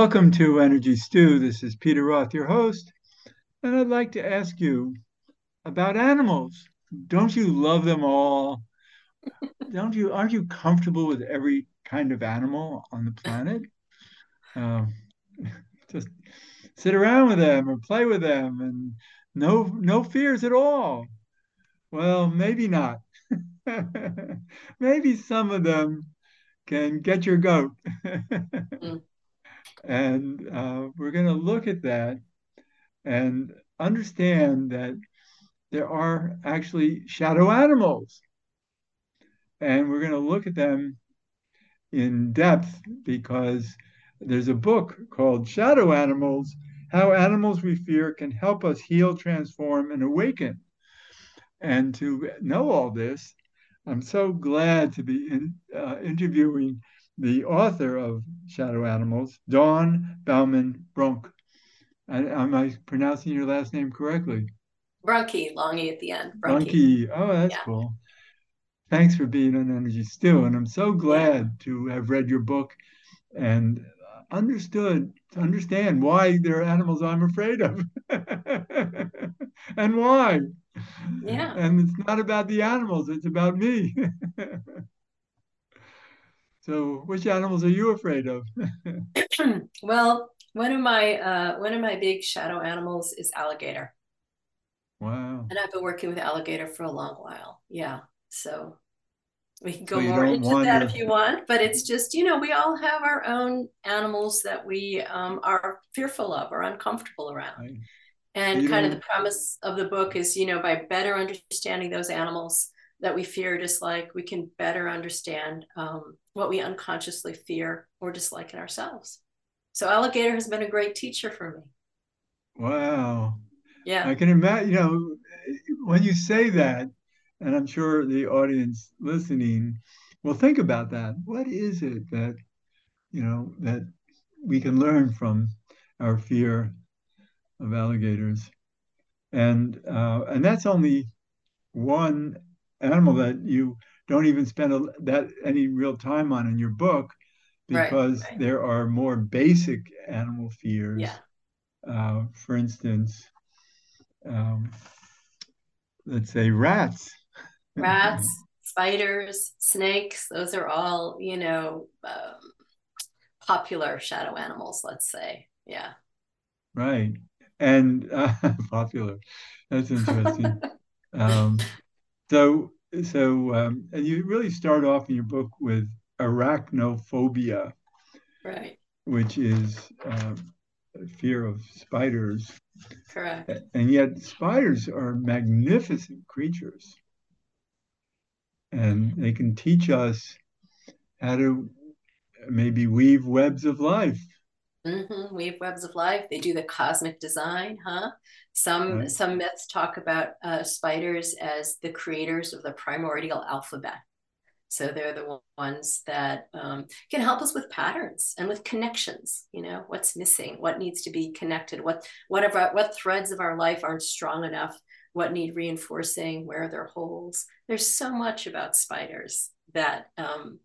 Welcome to Energy Stew. This is Peter Roth, your host, and I'd like to ask you about animals. Don't you love them all? Don't you? Aren't you comfortable with every kind of animal on the planet? Um, just sit around with them or play with them, and no no fears at all. Well, maybe not. maybe some of them can get your goat. Mm, And uh, we're going to look at that and understand that there are actually shadow animals. And we're going to look at them in depth because there's a book called Shadow Animals How Animals We Fear Can Help Us Heal, Transform, and Awaken. And to know all this, I'm so glad to be in, uh, interviewing the author of Shadow Animals, Dawn Baumann Brunk. And am I pronouncing your last name correctly? Brunky, long E at the end. Brunky. Oh, that's Yeah. cool. Thanks for being on Energy Stew. And I'm so glad to have read your book and understood, to understand why there are animals I'm afraid of and why. Yeah. And it's not about the animals, it's about me. So, which animals are you afraid of? Well, one of my uh, one of my big shadow animals is alligator, Wow. and I've been working with alligator for a long while. Yeah. So we can go you more don't into that if you want, but it's just, you know, we all have our own animals that we um, are fearful of or uncomfortable around. Right? And you kind of the premise of the book is, you know, by better understanding those animals that we fear or dislike, we can better understand um, what we unconsciously fear or dislike in ourselves. So alligator has been a great teacher for me. wow. Yeah. I can imagine, you know, when you say that, and I'm sure the audience listening will think about that. What is it that, you know, that we can learn from our fear of alligators? And uh, and that's only one animal that you don't even spend a, that any real time on in your book Right. because Right. there are more basic animal fears. Yeah. Uh, for instance, um, let's say rats. Rats, spiders, snakes, those are all, you know, um, popular shadow animals, let's say. Yeah. Right. And uh, popular. That's interesting. Um, so, so, um, and you really start off in your book with arachnophobia, Right. which is um, fear of spiders. Correct. And yet, spiders are magnificent creatures, and they can teach us how to maybe weave webs of life, Mm-hmm. Weave webs of life. They do the cosmic design, huh? Some right? some myths talk about uh, spiders as the creators of the primordial alphabet. So they're the ones that um, can help us with patterns and with connections. You know, what's missing, what needs to be connected, what what of our, what threads of our life aren't strong enough, what need reinforcing, where are there holes. There's so much about spiders that um,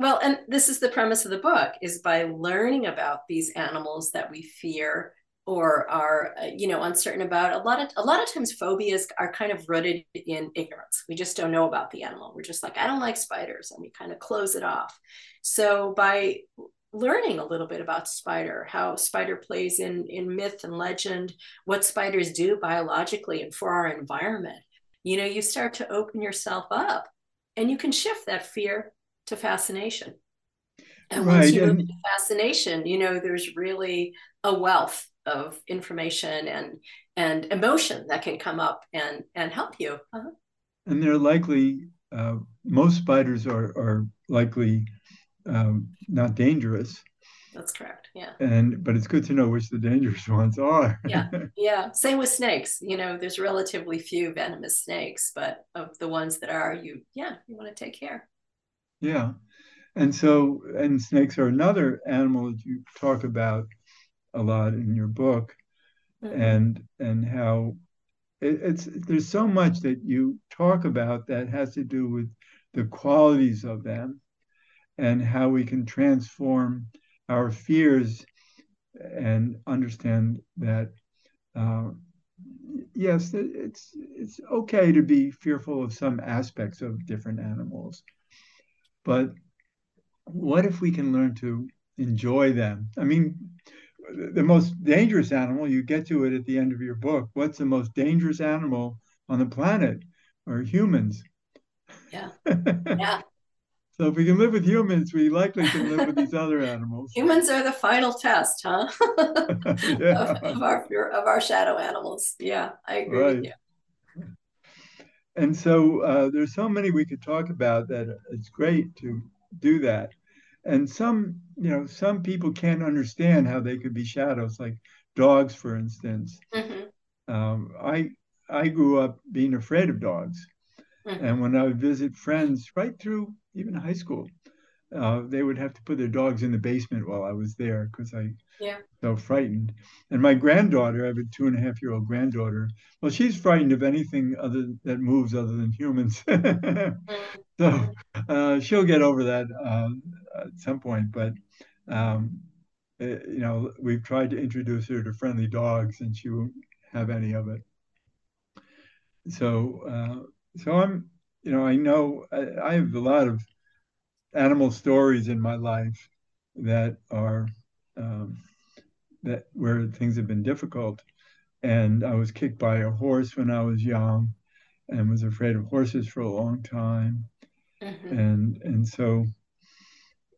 well, and this is the premise of the book is by learning about these animals that we fear or are uh, you know uncertain about. A lot of a lot of times phobias are kind of rooted in ignorance. We just don't know about the animal. We're just like i don't like spiders and we kind of close it off. So by learning a little bit about spider how spider plays in in myth and legend what spiders do biologically and for our environment you know you start to open yourself up and you can shift that fear to fascination. And once Right. you move into fascination, you know, there's really a wealth of information and and emotion that can come up and and help you. Uh-huh. and they're likely uh, most spiders are are likely um, not dangerous, That's correct. Yeah. and but it's good to know which the dangerous ones are. Yeah. Yeah. Same with snakes. You know, there's relatively few venomous snakes, but of the ones that are, you, yeah, you want to take care. Yeah. And so, and snakes are another animal that you talk about a lot in your book, Mm-hmm. and and how it, it's there's so much that you talk about that has to do with the qualities of them and how we can transform our fears and understand that uh, yes, it's it's okay to be fearful of some aspects of different animals, but what if we can learn to enjoy them? I mean, the most dangerous animal, you get to it at the end of your book. What's the most dangerous animal on the planet? Or humans. Yeah. Yeah. So if we can live with humans, we likely can live with these other animals. Humans are the final test, huh? yeah. of, of, our of our shadow animals. Yeah, I agree right. with you. And so uh, there's so many we could talk about that it's great to do that. And some, you know, some people can't understand how they could be shadows, like dogs, for instance. Mm-hmm. Um, I I grew up being afraid of dogs. Mm-hmm. And when I would visit friends right through even high school, uh, they would have to put their dogs in the basement while I was there because I yeah. so frightened. And my granddaughter, I have a two and a half year old granddaughter. Well, she's frightened of anything other that moves other than humans. mm-hmm. So uh, she'll get over that uh, at some point. But um, eh, you know, we've tried to introduce her to friendly dogs, and she won't have any of it. So, uh, so I'm you know, I know I, I have a lot of animal stories in my life that are um, that where things have been difficult. And I was kicked by a horse when I was young, and was afraid of horses for a long time. Mm-hmm. And and so,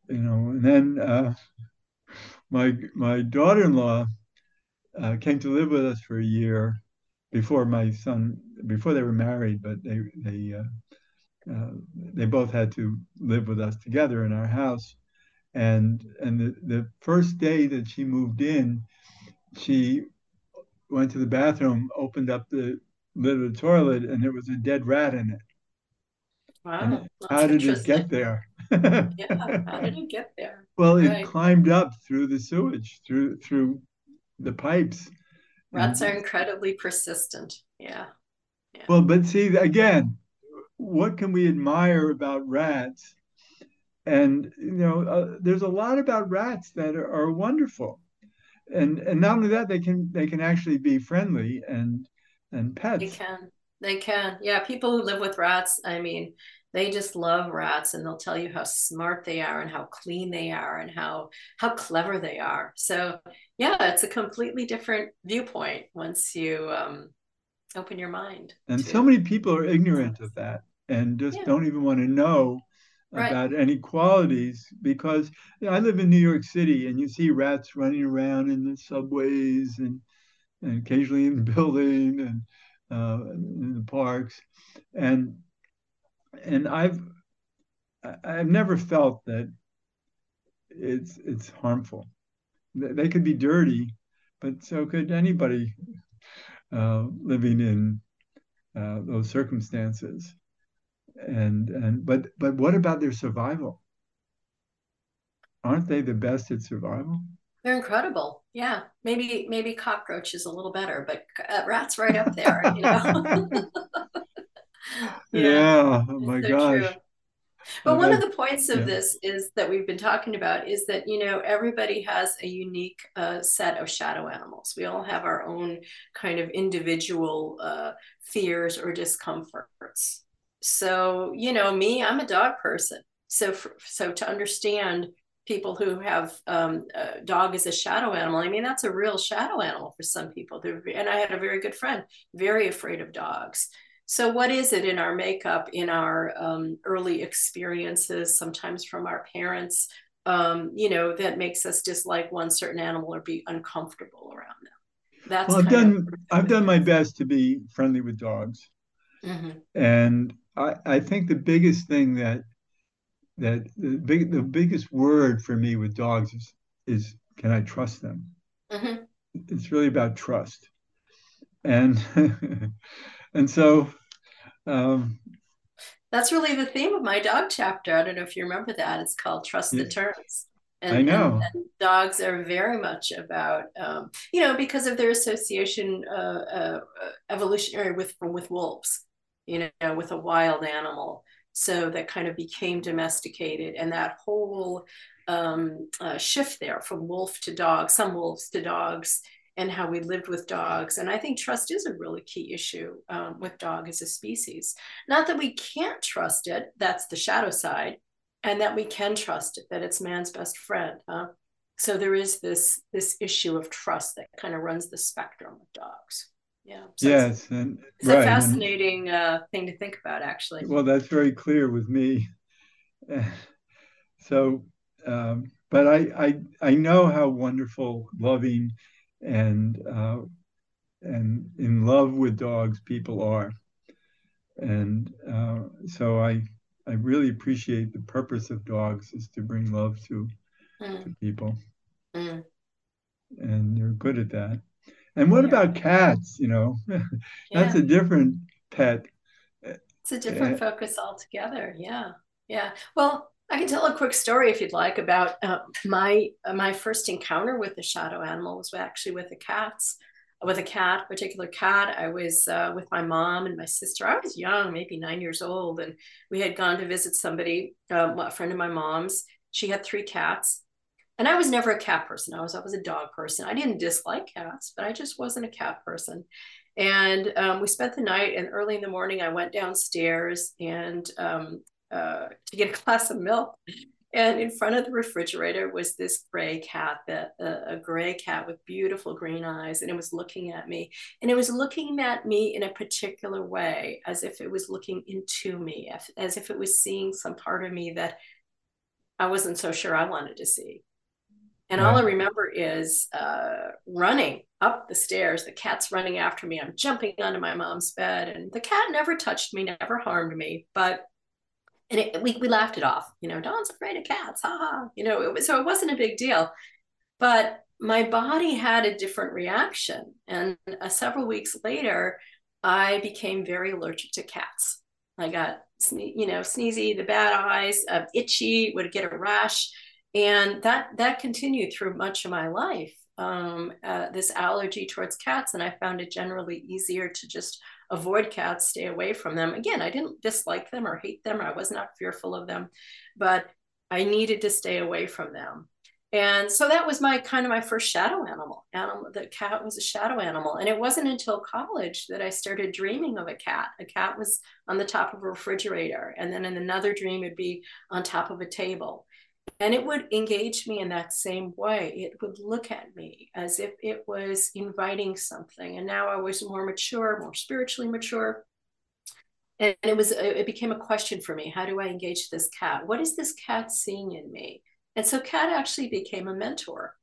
you know, and then uh, my my daughter-in-law uh, came to live with us for a year before my son before they were married, but they they uh, uh, they both had to live with us together in our house. And and the, the first day that she moved in, she went to the bathroom, opened up the lid of the toilet, and there was a dead rat in it. Wow. How did it get there? yeah, how did it get there? Well, right. it climbed up through the sewage, through through the pipes. Rats and, are incredibly persistent. Yeah. yeah. Well, but see, again, what can we admire about rats? And you know, uh, there's a lot about rats that are, are, wonderful, and and not only that, they can they can actually be friendly and and pets. They can, they can. Yeah, people who live with rats, I mean, they just love rats, and they'll tell you how smart they are and how clean they are and how how clever they are. So yeah, it's a completely different viewpoint once you um, open your mind. And to... so many people are ignorant of that and just yeah. don't even want to know right. about any qualities because I live in New York City and you see rats running around in the subways and, and occasionally in the building and uh, in the parks and and I've I've never felt that it's it's harmful. They could be dirty, but so could anybody uh, living in uh, those circumstances and and but but what about their survival? Aren't they the best at survival? They're incredible. Yeah. Maybe maybe cockroaches a little better but uh, rats right up there you know? Yeah, yeah. oh my so gosh. True. but one of the points of yeah. this is that we've been talking about is that you know everybody has a unique uh, set of shadow animals. We all have our own kind of individual uh, fears or discomforts so you know me i'm a dog person. So for, so to understand people who have um, a dog as a shadow animal i mean that's a real shadow animal for some people. They're, and i had a very good friend very afraid of dogs. So what is it in our makeup in our um, early experiences sometimes from our parents um, you know that makes us dislike one certain animal or be uncomfortable around them? That's well i've done i've done my best to be friendly with dogs. Mm-hmm. and I, I think the biggest thing that that the big the biggest word for me with dogs is is can I trust them? Mm-hmm. It's really about trust, and and so. Um, That's really the theme of my dog chapter. I don't know if you remember that. It's called Trust the Turns. And, I know. And, and dogs are very much about, um, you know, because of their association uh, uh, evolutionary with with wolves you know, with a wild animal. So that kind of became domesticated, and that whole um, uh, shift there from wolf to dog, some wolves to dogs, and how we lived with dogs. And I think trust is a really key issue um, with dog as a species. Not that we can't trust it, that's the shadow side, and that we can trust it, that it's man's best friend. Huh? So there is this this issue of trust that kind of runs the spectrum of dogs. Yeah. So yes, it's, and it's right. a fascinating uh, thing to think about, actually. Well, that's very clear with me. So, um, but I, I I know how wonderful, loving, and uh, and in love with dogs people are, and uh, so I I really appreciate the purpose of dogs is to bring love to, mm. to people, mm. and they're good at that. And what yeah. about cats? You know, that's a different pet. It's a different uh, focus altogether. Yeah, yeah. Well, I can tell a quick story if you'd like about uh, my uh, my first encounter with the shadow animal was actually with the cats, with a cat, particular cat. I was uh, with my mom and my sister. I was young, maybe nine years old, and we had gone to visit somebody, um, a friend of my mom's. She had three cats, and I was never a cat person. I was I was a dog person. I didn't dislike cats, but I just wasn't a cat person. And um, we spent the night, and early in the morning, I went downstairs and um, uh, to get a glass of milk. And in front of the refrigerator was this gray cat, that uh, a gray cat with beautiful green eyes, and it was looking at me. And it was looking at me in a particular way, as if it was looking into me, as if it was seeing some part of me that I wasn't so sure I wanted to see. And all I remember is uh, running up the stairs. The cat's running after me. I'm jumping onto my mom's bed, and the cat never touched me, never harmed me. But and it, we we laughed it off. You know, Dawn's afraid of cats. Ha ha. You know, it was, so it wasn't a big deal. But my body had a different reaction, and uh, several weeks later, I became very allergic to cats. I got you know sneezy, the bad eyes, uh, itchy, would get a rash and that that continued through much of my life um, uh, this allergy towards cats and i found it generally easier to just avoid cats stay away from them. Again i didn't dislike them or hate them or i was not fearful of them but i needed to stay away from them. And so that was my kind of my first shadow animal animal the cat was a shadow animal. And it wasn't until college that i started dreaming of a cat. A cat was on the top of a refrigerator and then in another dream it'd be on top of a table and it would engage me in that same way. It would look at me as if it was inviting something. And now I was more mature, more spiritually mature. And it was uh, it became a question for me. How do I engage this cat? What is this cat seeing in me? And so cat actually became a mentor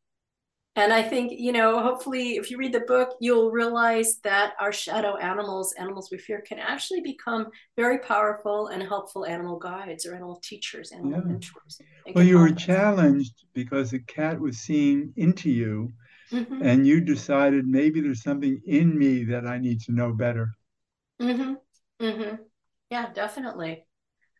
and I think, you know, hopefully, if you read the book, you'll realize that our shadow animals, animals we fear, can actually become very powerful and helpful animal guides or animal teachers, animal yeah. mentors. Well, you were us. challenged because the cat was seeing into you, mm-hmm. and you decided maybe there's something in me that I need to know better. Mm-hmm. Mm-hmm. Yeah, definitely.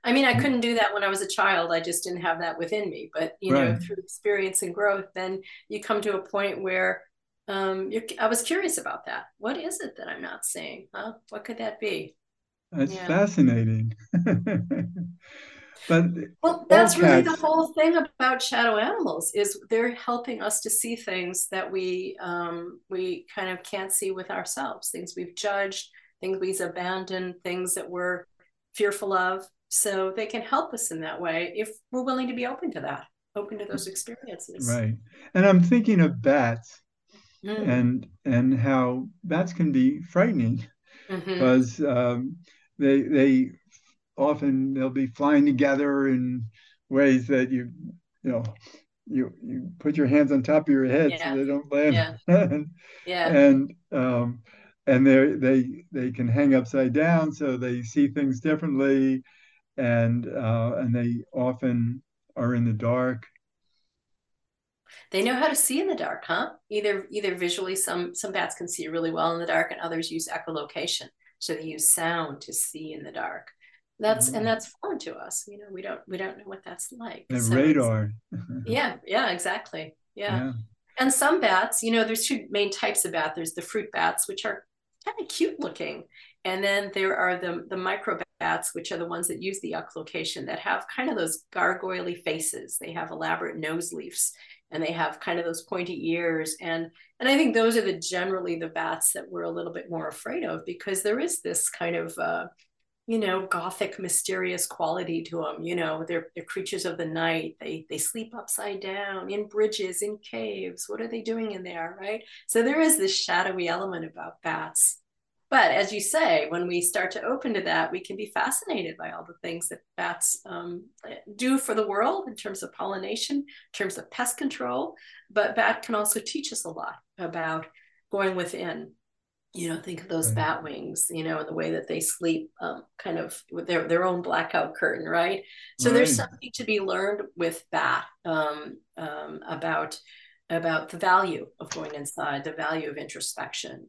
I mean, I mm. couldn't do that when I was a child. I just didn't have that within me. But you right. know, through experience and growth, then you come to a point where um, I was curious about that. What is it that I'm not seeing? Huh? What could that be? That's yeah. fascinating. but well, that's really the whole thing about shadow animals is they're helping us to see things that we um, we kind of can't see with ourselves. Things we've judged, things we've abandoned, things that we're fearful of so they can help us in that way if we're willing to be open to that, open to those experiences. Right. And I'm thinking of bats mm. and and how bats can be frightening mm-hmm. because um, they they often they'll be flying together in ways that you you know you you put your hands on top of your head yeah. so they don't land. Yeah. and, yeah. And um, and they they they can hang upside down so they see things differently and uh, and they often are in the dark. They know how to see in the dark, huh? Either either visually, some some bats can see really well in the dark, and others use echolocation, so they use sound to see in the dark. That's mm-hmm. and that's foreign to us. You know, we don't we don't know what that's like. And so radar. yeah, yeah, exactly. Yeah. yeah. And some bats, you know, there's two main types of bat. There's the fruit bats, which are kind of cute looking, and then there are the the micro bats, which are the ones that use the echolocation, that have kind of those gargoyly faces. They have elaborate nose leaves and they have kind of those pointy ears. And and I think those are the generally the bats that we're a little bit more afraid of because there is this kind of uh, you know, gothic, mysterious quality to them. You know, they're, they're creatures of the night. They they sleep upside down in bridges, in caves. What are they doing in there, right? So there is this shadowy element about bats. But as you say, when we start to open to that, we can be fascinated by all the things that bats um, do for the world in terms of pollination, in terms of pest control. But bat can also teach us a lot about going within you know think of those bat wings you know and the way that they sleep um, kind of with their, their own blackout curtain right so right. there's something to be learned with bat um, um, about about the value of going inside the value of introspection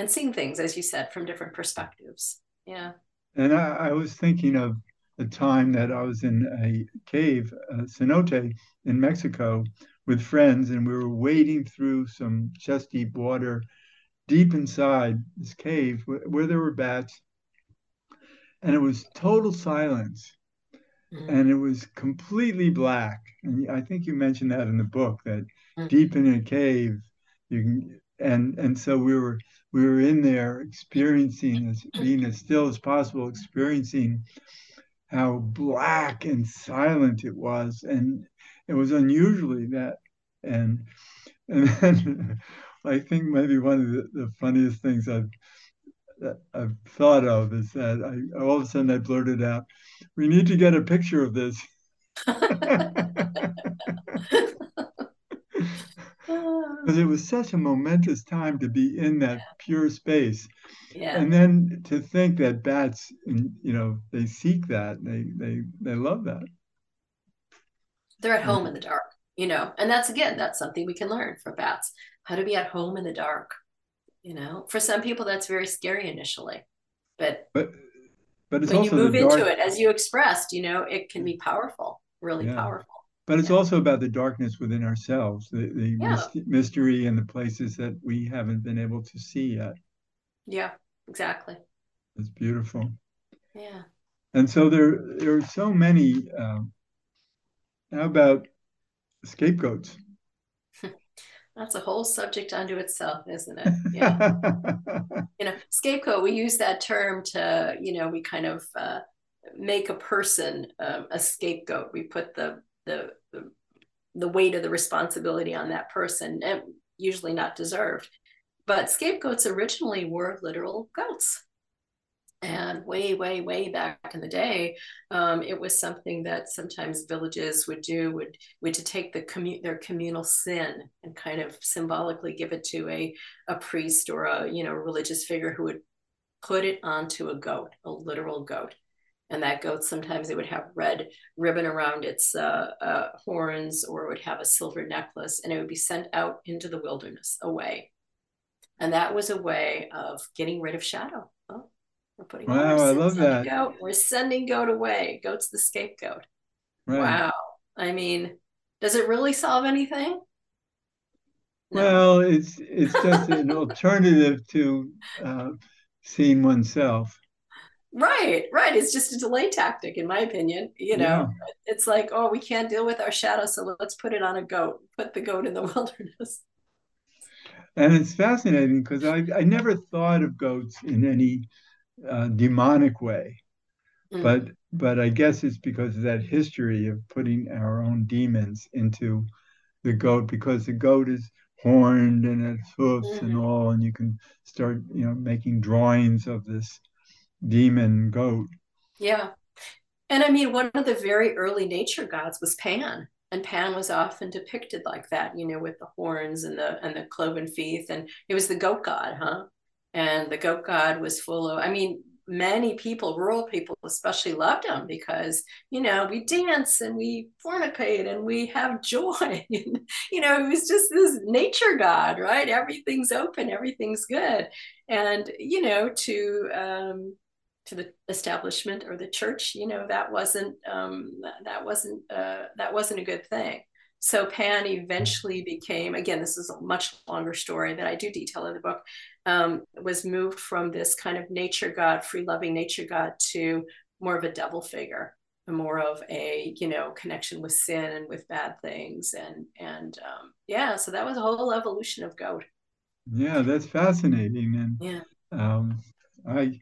and seeing things as you said from different perspectives yeah and i, I was thinking of the time that i was in a cave uh, cenote in mexico with friends and we were wading through some chest deep water deep inside this cave where, where there were bats, and it was total silence. Mm-hmm. And it was completely black. And I think you mentioned that in the book that mm-hmm. deep in a cave, you can and and so we were we were in there experiencing as being as still as possible, experiencing how black and silent it was. And it was unusually that and and then I think maybe one of the, the funniest things I've I've thought of is that I all of a sudden I blurted out, "We need to get a picture of this." Because it was such a momentous time to be in that yeah. pure space, yeah. and then to think that bats, you know, they seek that, they they they love that. They're at home in the dark, you know, and that's again, that's something we can learn from bats how to be at home in the dark. You know, for some people that's very scary initially, but but but when you move into it, as you expressed, you know, it can be mm. powerful, really yeah. powerful. But it's yeah. also about the darkness within ourselves, the, the yeah. mystery and the places that we haven't been able to see yet. Yeah, exactly. It's beautiful. Yeah. And so there, there are so many. Um, how about scapegoats? That's a whole subject unto itself, isn't it? Yeah. you know, scapegoat, we use that term to, you know, we kind of uh, make a person um, a scapegoat. We put the, the, the, weight of the responsibility on that person, and usually not deserved. But scapegoats originally were literal goats. And way, way, way back in the day, um, it was something that sometimes villages would do would would to take the commu- their communal sin and kind of symbolically give it to a a priest or a you know religious figure who would put it onto a goat, a literal goat. And that goat sometimes it would have red ribbon around its uh, uh, horns, or it would have a silver necklace, and it would be sent out into the wilderness away. And that was a way of getting rid of shadow Oh, we're putting wow, I love that. Goat. We're sending goat away. Goat's the scapegoat. Right. Wow. I mean, does it really solve anything? No. Well, it's it's just an alternative to uh, seeing oneself. Right, right. It's just a delay tactic, in my opinion. You know, yeah. it's like, oh, we can't deal with our shadow, so let's put it on a goat. Put the goat in the wilderness. And it's fascinating because I I never thought of goats in any uh, demonic way. Mm. But but I guess it's because of that history of putting our own demons into the goat because the goat is horned and its hoofs mm. and all, and you can start you know making drawings of this demon goat. Yeah. And I mean, one of the very early nature gods was Pan, and Pan was often depicted like that, you know, with the horns and the and the cloven feet, and it was the goat god, huh? and the goat god was full of i mean many people rural people especially loved him because you know we dance and we fornicate and we have joy you know it was just this nature god right everything's open everything's good and you know to um to the establishment or the church you know that wasn't um that wasn't uh that wasn't a good thing. So Pan eventually became, again, this is a much longer story that I do detail in the book, um, was moved from this kind of nature god, free loving nature god to more of a devil figure more of a you know connection with sin and with bad things and and um, yeah so that was a whole evolution of goat. Yeah that's fascinating and yeah. um, i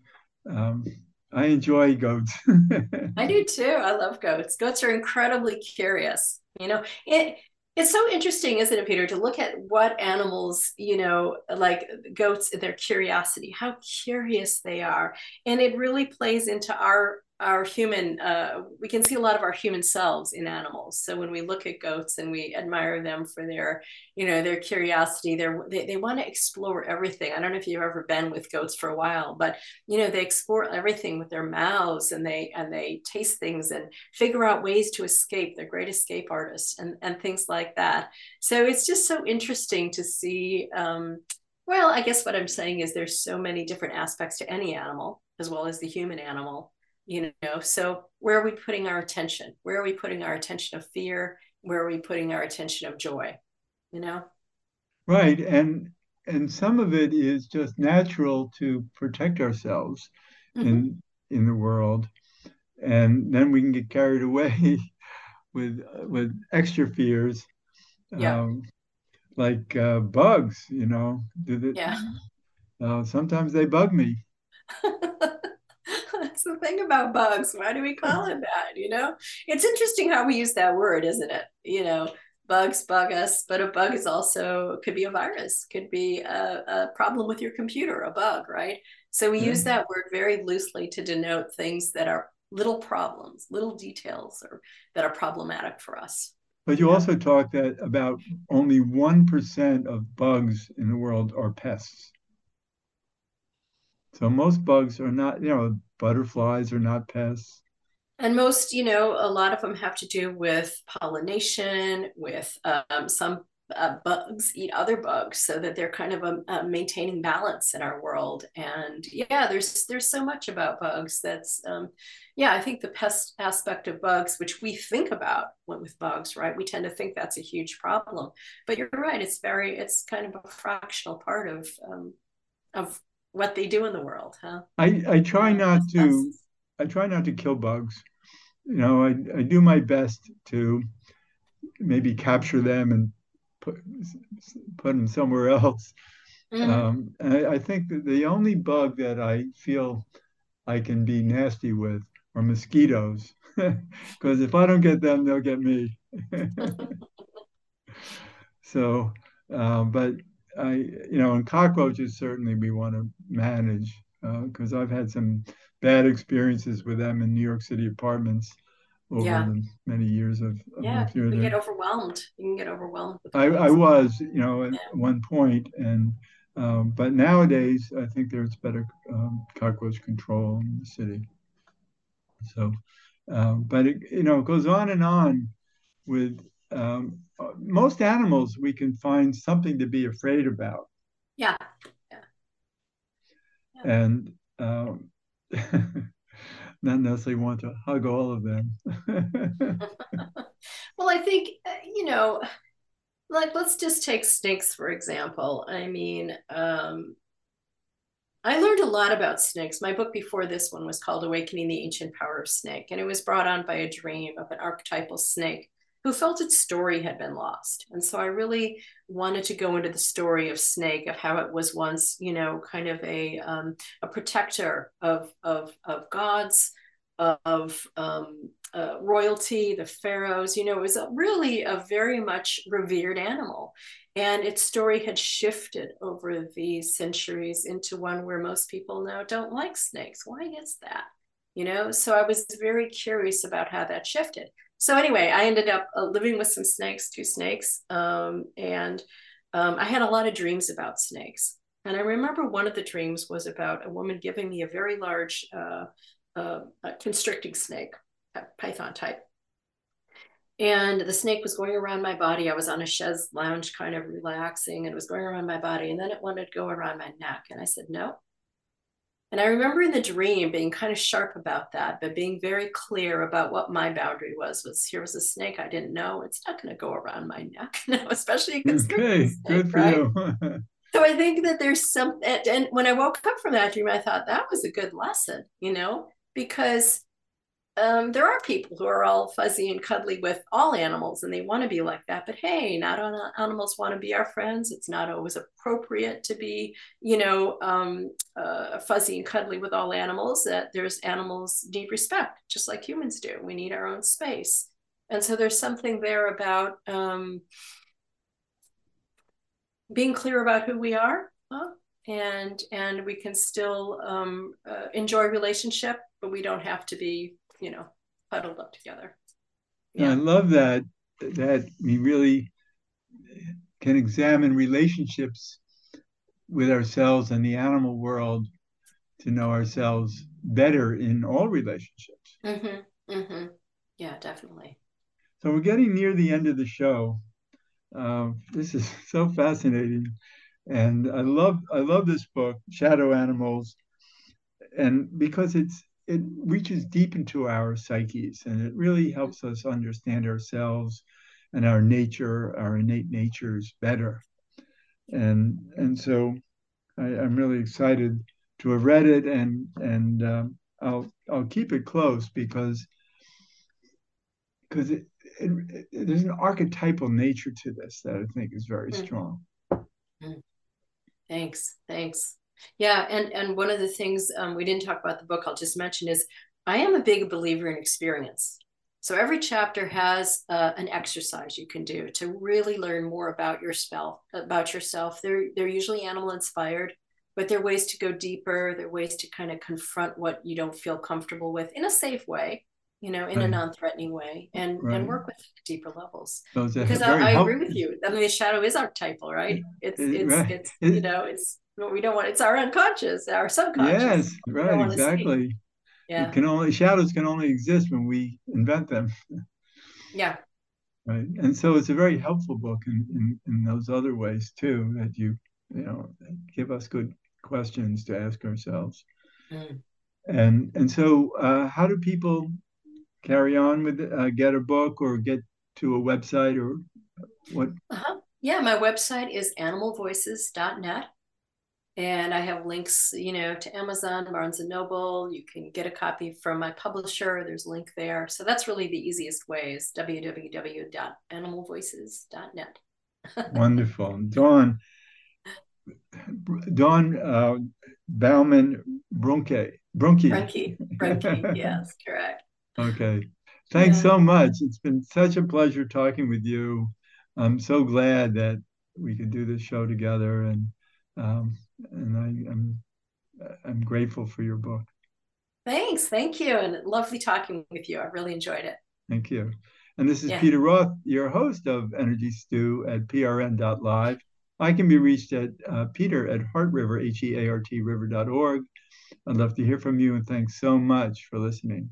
um, i enjoy goats. I do too. I love goats. Goats are incredibly curious you know? It it's so interesting isn't it peter to look at what animals you know like goats their curiosity how curious they are. And it really plays into our our human uh, we can see a lot of our human selves in animals. So when we look at goats and we admire them for their you know their curiosity their they, they want to explore everything. I don't know if you've ever been with goats for a while but you know they explore everything with their mouths and they and they taste things and figure out ways to escape. They're great escape artists and and things like that. So it's just so interesting to see um, well i guess what i'm saying is there's so many different aspects to any animal as well as the human animal you know so where are we putting our attention? Where are we putting our attention of fear? Where are we putting our attention of joy you know? Right and and some of it is just natural to protect ourselves mm-hmm. in in the world and then we can get carried away with with extra fears yeah. Um, like uh, bugs you know yeah. uh, sometimes they bug me That's the thing about bugs. Why do we call it that? You know, it's interesting how we use that word, isn't it? You know, bugs bug us, but a bug is also could be a virus, could be a, a problem with your computer, a bug, right? So we mm-hmm. use that word very loosely to denote things that are little problems, little details, or that are problematic for us. But you also talk that about only one percent of bugs in the world are pests. So most bugs are not, you know, butterflies are not pests. And most, you know, a lot of them have to do with pollination, with um, some uh, bugs eat other bugs so that they're kind of a, a maintaining balance in our world and yeah there's there's so much about bugs that's um, yeah i think the pest aspect of bugs which we think about with bugs right we tend to think that's a huge problem but you're right it's very it's kind of a fractional part of um, of what they do in the world, huh? I, I try not to I try not to kill bugs. You know, I, I do my best to maybe capture them and put put them somewhere else. Mm-hmm. Um, I, I, think that the only bug that I feel I can be nasty with are mosquitoes, because if I don't get them, they'll get me. so, uh, but I, you know, and cockroaches certainly we want to manage because uh, I've had some bad experiences with them in New York City apartments over yeah. the many years of, of yeah you get overwhelmed you can get overwhelmed I, I was you know at yeah. one point and um, but nowadays I think there's better um, cockroach control in the city so um, but it you know it goes on and on with um, most animals we can find something to be afraid about. Yeah. Yeah. yeah. And um, not necessarily want to hug all of them. well, I think, uh, you know, like let's just take snakes for example. I mean, um, I learned a lot about snakes. My book before this one was called Awakening the Ancient Power of Snake, and it was brought on by a dream of an archetypal snake who felt its story had been lost. And so I really wanted to go into the story of Snake, of how it was once, you know, kind of a, um, a protector of, of, of gods, of um, uh, royalty, the pharaohs. You know, it was a, really a very much revered animal. And its story had shifted over the centuries into one where most people now don't like snakes. Why is that? You know, so I was very curious about how that shifted so anyway, I ended up uh, living with some snakes, two snakes, um, and um, I had a lot of dreams about snakes. And I remember one of the dreams was about a woman giving me a very large uh, uh, constricting snake, python type. And the snake was going around my body. I was on a chaise lounge, kind of relaxing, and it was going around my body. And then it wanted to go around my neck. And I said, no, and I remember in the dream being kind of sharp about that, but being very clear about what my boundary was. Was here was a snake I didn't know. It's not going to go around my neck, no, especially because okay, snake, good for right? you. so I think that there's some. And when I woke up from that dream, I thought that was a good lesson, you know, because um, there are people who are all fuzzy and cuddly with all animals and they want to be like that. But hey, not all animals want to be our friends. It's not always appropriate to be, you know, um, uh, fuzzy and cuddly with all animals. That there's animals need respect, just like humans do. We need our own space. And so there's something there about um, being clear about who we are. Huh? And and we can still um, uh, enjoy relationship, but we don't have to be you know, huddled up together. Yeah. I love that that we really can examine relationships with ourselves and the animal world to know ourselves better in all relationships. Mm-hmm. Mm-hmm. Yeah, definitely. So we're getting near the end of the show. Uh, this is so fascinating, and I love I love this book, Shadow Animals, and because it's it reaches deep into our psyches and it really helps us understand ourselves and our nature, our innate natures better. And and so I, am really excited to have read it and and um, I'll I'll keep it close because because it, it, it, there's an archetypal nature to this that I think is very mm. strong. Mm. Thanks, thanks. Yeah, and and one of the things um, we didn't talk about the book, I'll just mention is I am a big believer in experience. So every chapter has uh, an exercise you can do to really learn more about your spell, about yourself. They're they're usually animal inspired, but they're ways to go deeper. They're ways to kind of confront what you don't feel comfortable with in a safe way, you know, in right. a non-threatening way, and right. and work with deeper levels. So because I, I agree with you. I mean, the shadow is archetypal, right? It's it's right. it's you know it's we don't want. It's our unconscious, our subconscious. Yes, right, exactly. Yeah. It can only shadows can only exist when we invent them. Yeah. Right. And so it's a very helpful book in, in, in those other ways too, that you, you know, give us good questions to ask ourselves. Mm. And and so uh, how do people carry on with uh, get a book or get to a website or what? Uh-huh. Yeah, my website is animalvoices.net and I have links, you know, to Amazon, Barnes and Noble. You can get a copy from my publisher. There's a link there. So that's really the easiest way is www.animalvoices.net. Wonderful. Dawn, Dawn uh, Baumann Brunke. Brunke. Brunke. Brunke. yes, correct. Okay. Thanks yeah. so much. It's been such a pleasure talking with you. I'm so glad that we could do this show together and um, and I, am I'm, I'm grateful for your book. Thanks, thank you, and lovely talking with you. I really enjoyed it. Thank you. And this is yeah. Peter Roth, your host of Energy Stew at prn.live. I can be reached at uh, peter at heartriver, H-E-A-R-T river.org. I'd love to hear from you, and thanks so much for listening.